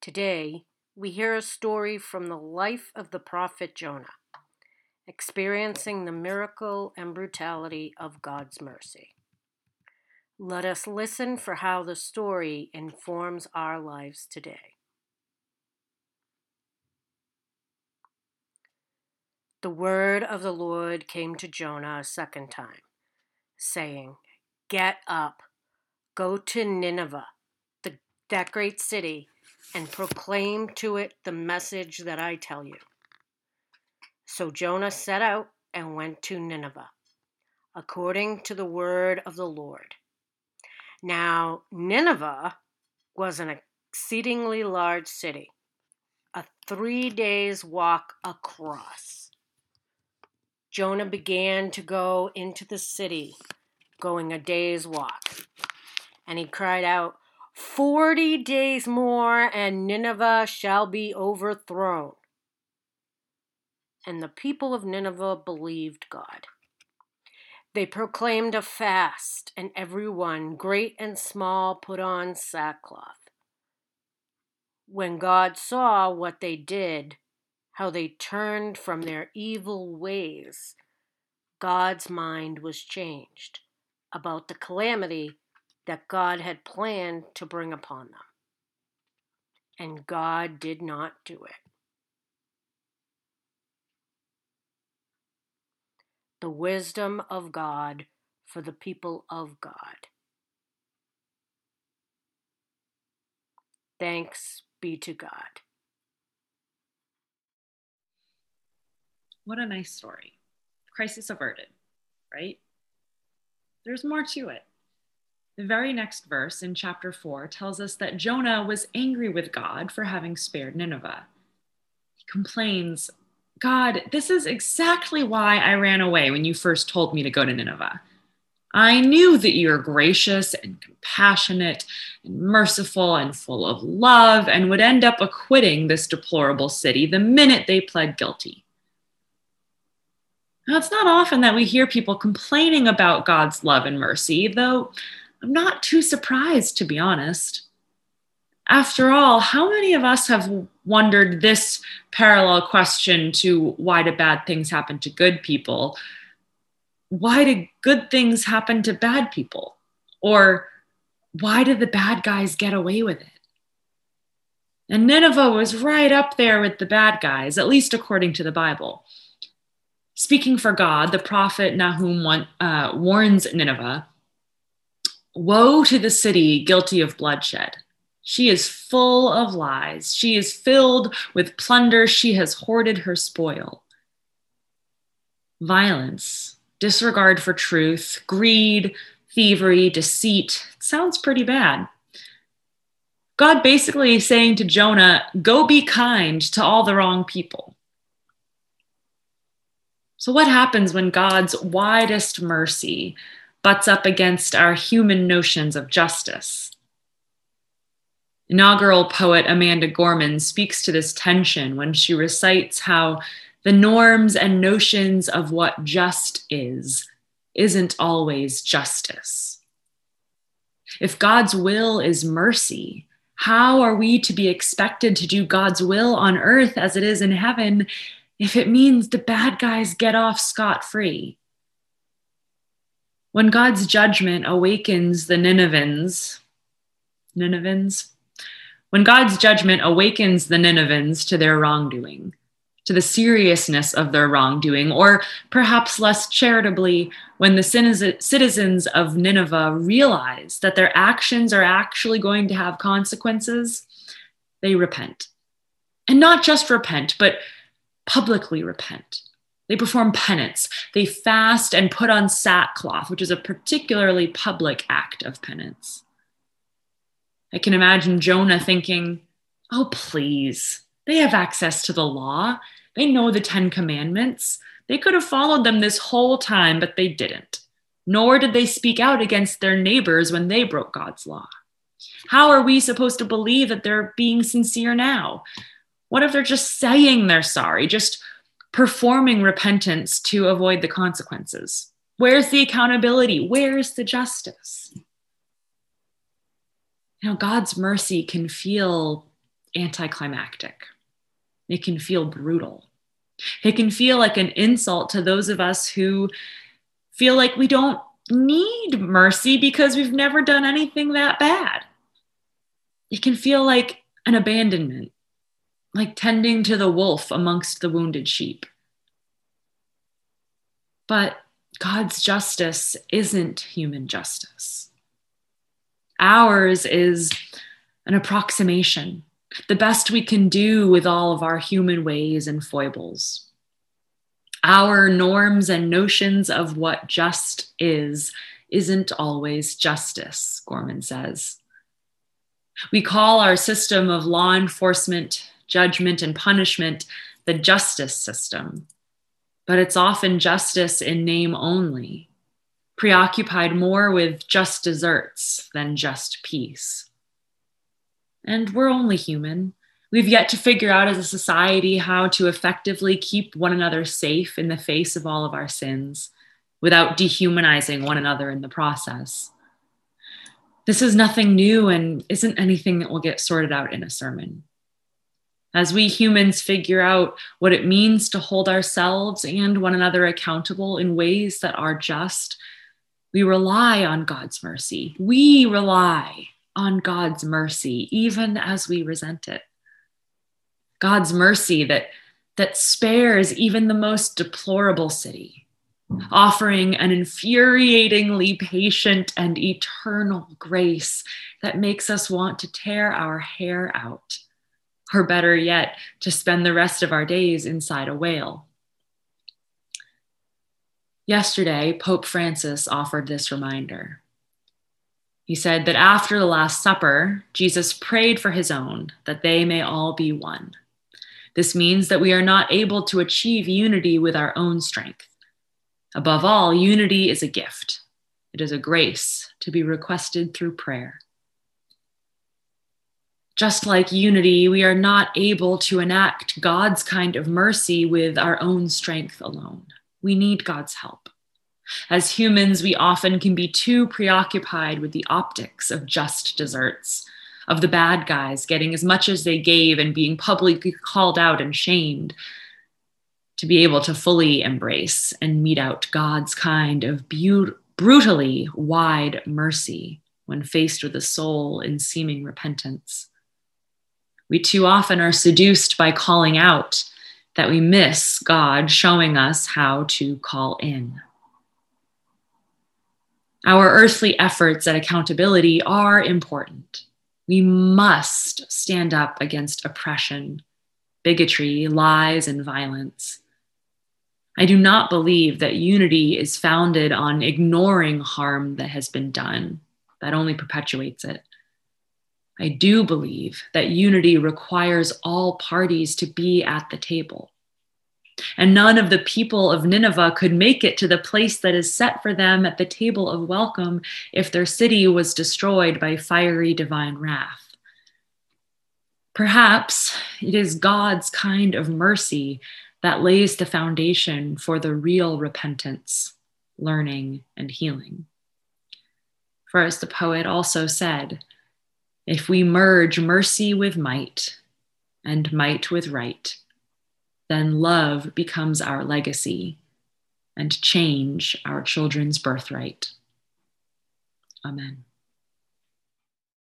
Today, we hear a story from the life of the prophet Jonah, experiencing the miracle and brutality of God's mercy. Let us listen for how the story informs our lives today. The word of the Lord came to Jonah a second time, saying, Get up, go to Nineveh, the, that great city, and proclaim to it the message that I tell you. So Jonah set out and went to Nineveh, according to the word of the Lord. Now, Nineveh was an exceedingly large city, a three days' walk across. Jonah began to go into the city, going a day's walk. And he cried out, Forty days more, and Nineveh shall be overthrown. And the people of Nineveh believed God. They proclaimed a fast, and everyone, great and small, put on sackcloth. When God saw what they did, how they turned from their evil ways, God's mind was changed about the calamity that God had planned to bring upon them. And God did not do it. the wisdom of God for the people of God. Thanks be to God. What a nice story. Crisis averted, right? There's more to it. The very next verse in chapter 4 tells us that Jonah was angry with God for having spared Nineveh. He complains God, this is exactly why I ran away when you first told me to go to Nineveh. I knew that you're gracious and compassionate and merciful and full of love and would end up acquitting this deplorable city the minute they pled guilty. Now, it's not often that we hear people complaining about God's love and mercy, though I'm not too surprised, to be honest. After all, how many of us have wondered this parallel question to why do bad things happen to good people? Why do good things happen to bad people? Or why do the bad guys get away with it? And Nineveh was right up there with the bad guys, at least according to the Bible. Speaking for God, the prophet Nahum uh, warns Nineveh Woe to the city guilty of bloodshed she is full of lies. She is filled with plunder. She has hoarded her spoil. Violence, disregard for truth, greed, thievery, deceit. It sounds pretty bad. God basically saying to Jonah, go be kind to all the wrong people. So, what happens when God's widest mercy butts up against our human notions of justice? Inaugural poet Amanda Gorman speaks to this tension when she recites how the norms and notions of what just is isn't always justice. If God's will is mercy, how are we to be expected to do God's will on earth as it is in heaven if it means the bad guys get off scot free? When God's judgment awakens the Ninevans, Ninevans, when God's judgment awakens the Ninevans to their wrongdoing, to the seriousness of their wrongdoing, or perhaps less charitably, when the citizens of Nineveh realize that their actions are actually going to have consequences, they repent. And not just repent, but publicly repent. They perform penance. They fast and put on sackcloth, which is a particularly public act of penance. I can imagine Jonah thinking, oh, please, they have access to the law. They know the Ten Commandments. They could have followed them this whole time, but they didn't. Nor did they speak out against their neighbors when they broke God's law. How are we supposed to believe that they're being sincere now? What if they're just saying they're sorry, just performing repentance to avoid the consequences? Where's the accountability? Where's the justice? you know, God's mercy can feel anticlimactic. It can feel brutal. It can feel like an insult to those of us who feel like we don't need mercy because we've never done anything that bad. It can feel like an abandonment, like tending to the wolf amongst the wounded sheep. But God's justice isn't human justice. Ours is an approximation, the best we can do with all of our human ways and foibles. Our norms and notions of what just is isn't always justice, Gorman says. We call our system of law enforcement, judgment, and punishment the justice system, but it's often justice in name only, preoccupied more with just desserts than just peace. And we're only human. We've yet to figure out as a society how to effectively keep one another safe in the face of all of our sins without dehumanizing one another in the process. This is nothing new and isn't anything that will get sorted out in a sermon. As we humans figure out what it means to hold ourselves and one another accountable in ways that are just, we rely on God's mercy. We rely on God's mercy, even as we resent it. God's mercy that, that spares even the most deplorable city, offering an infuriatingly patient and eternal grace that makes us want to tear our hair out, or better yet, to spend the rest of our days inside a whale. Yesterday, Pope Francis offered this reminder. He said that after the Last Supper, Jesus prayed for his own, that they may all be one. This means that we are not able to achieve unity with our own strength. Above all, unity is a gift, it is a grace to be requested through prayer. Just like unity, we are not able to enact God's kind of mercy with our own strength alone. We need God's help. As humans, we often can be too preoccupied with the optics of just desserts of the bad guys getting as much as they gave and being publicly called out and shamed to be able to fully embrace and mete out God's kind of be- brutally wide mercy when faced with a soul in seeming repentance. We too often are seduced by calling out that we miss God showing us how to call in. Our earthly efforts at accountability are important. We must stand up against oppression, bigotry, lies, and violence. I do not believe that unity is founded on ignoring harm that has been done. That only perpetuates it. I do believe that unity requires all parties to be at the table. And none of the people of Nineveh could make it to the place that is set for them at the table of welcome if their city was destroyed by fiery divine wrath. Perhaps it is God's kind of mercy that lays the foundation for the real repentance, learning, and healing. For as the poet also said, if we merge mercy with might and might with right, then love becomes our legacy and change our children's birthright. Amen.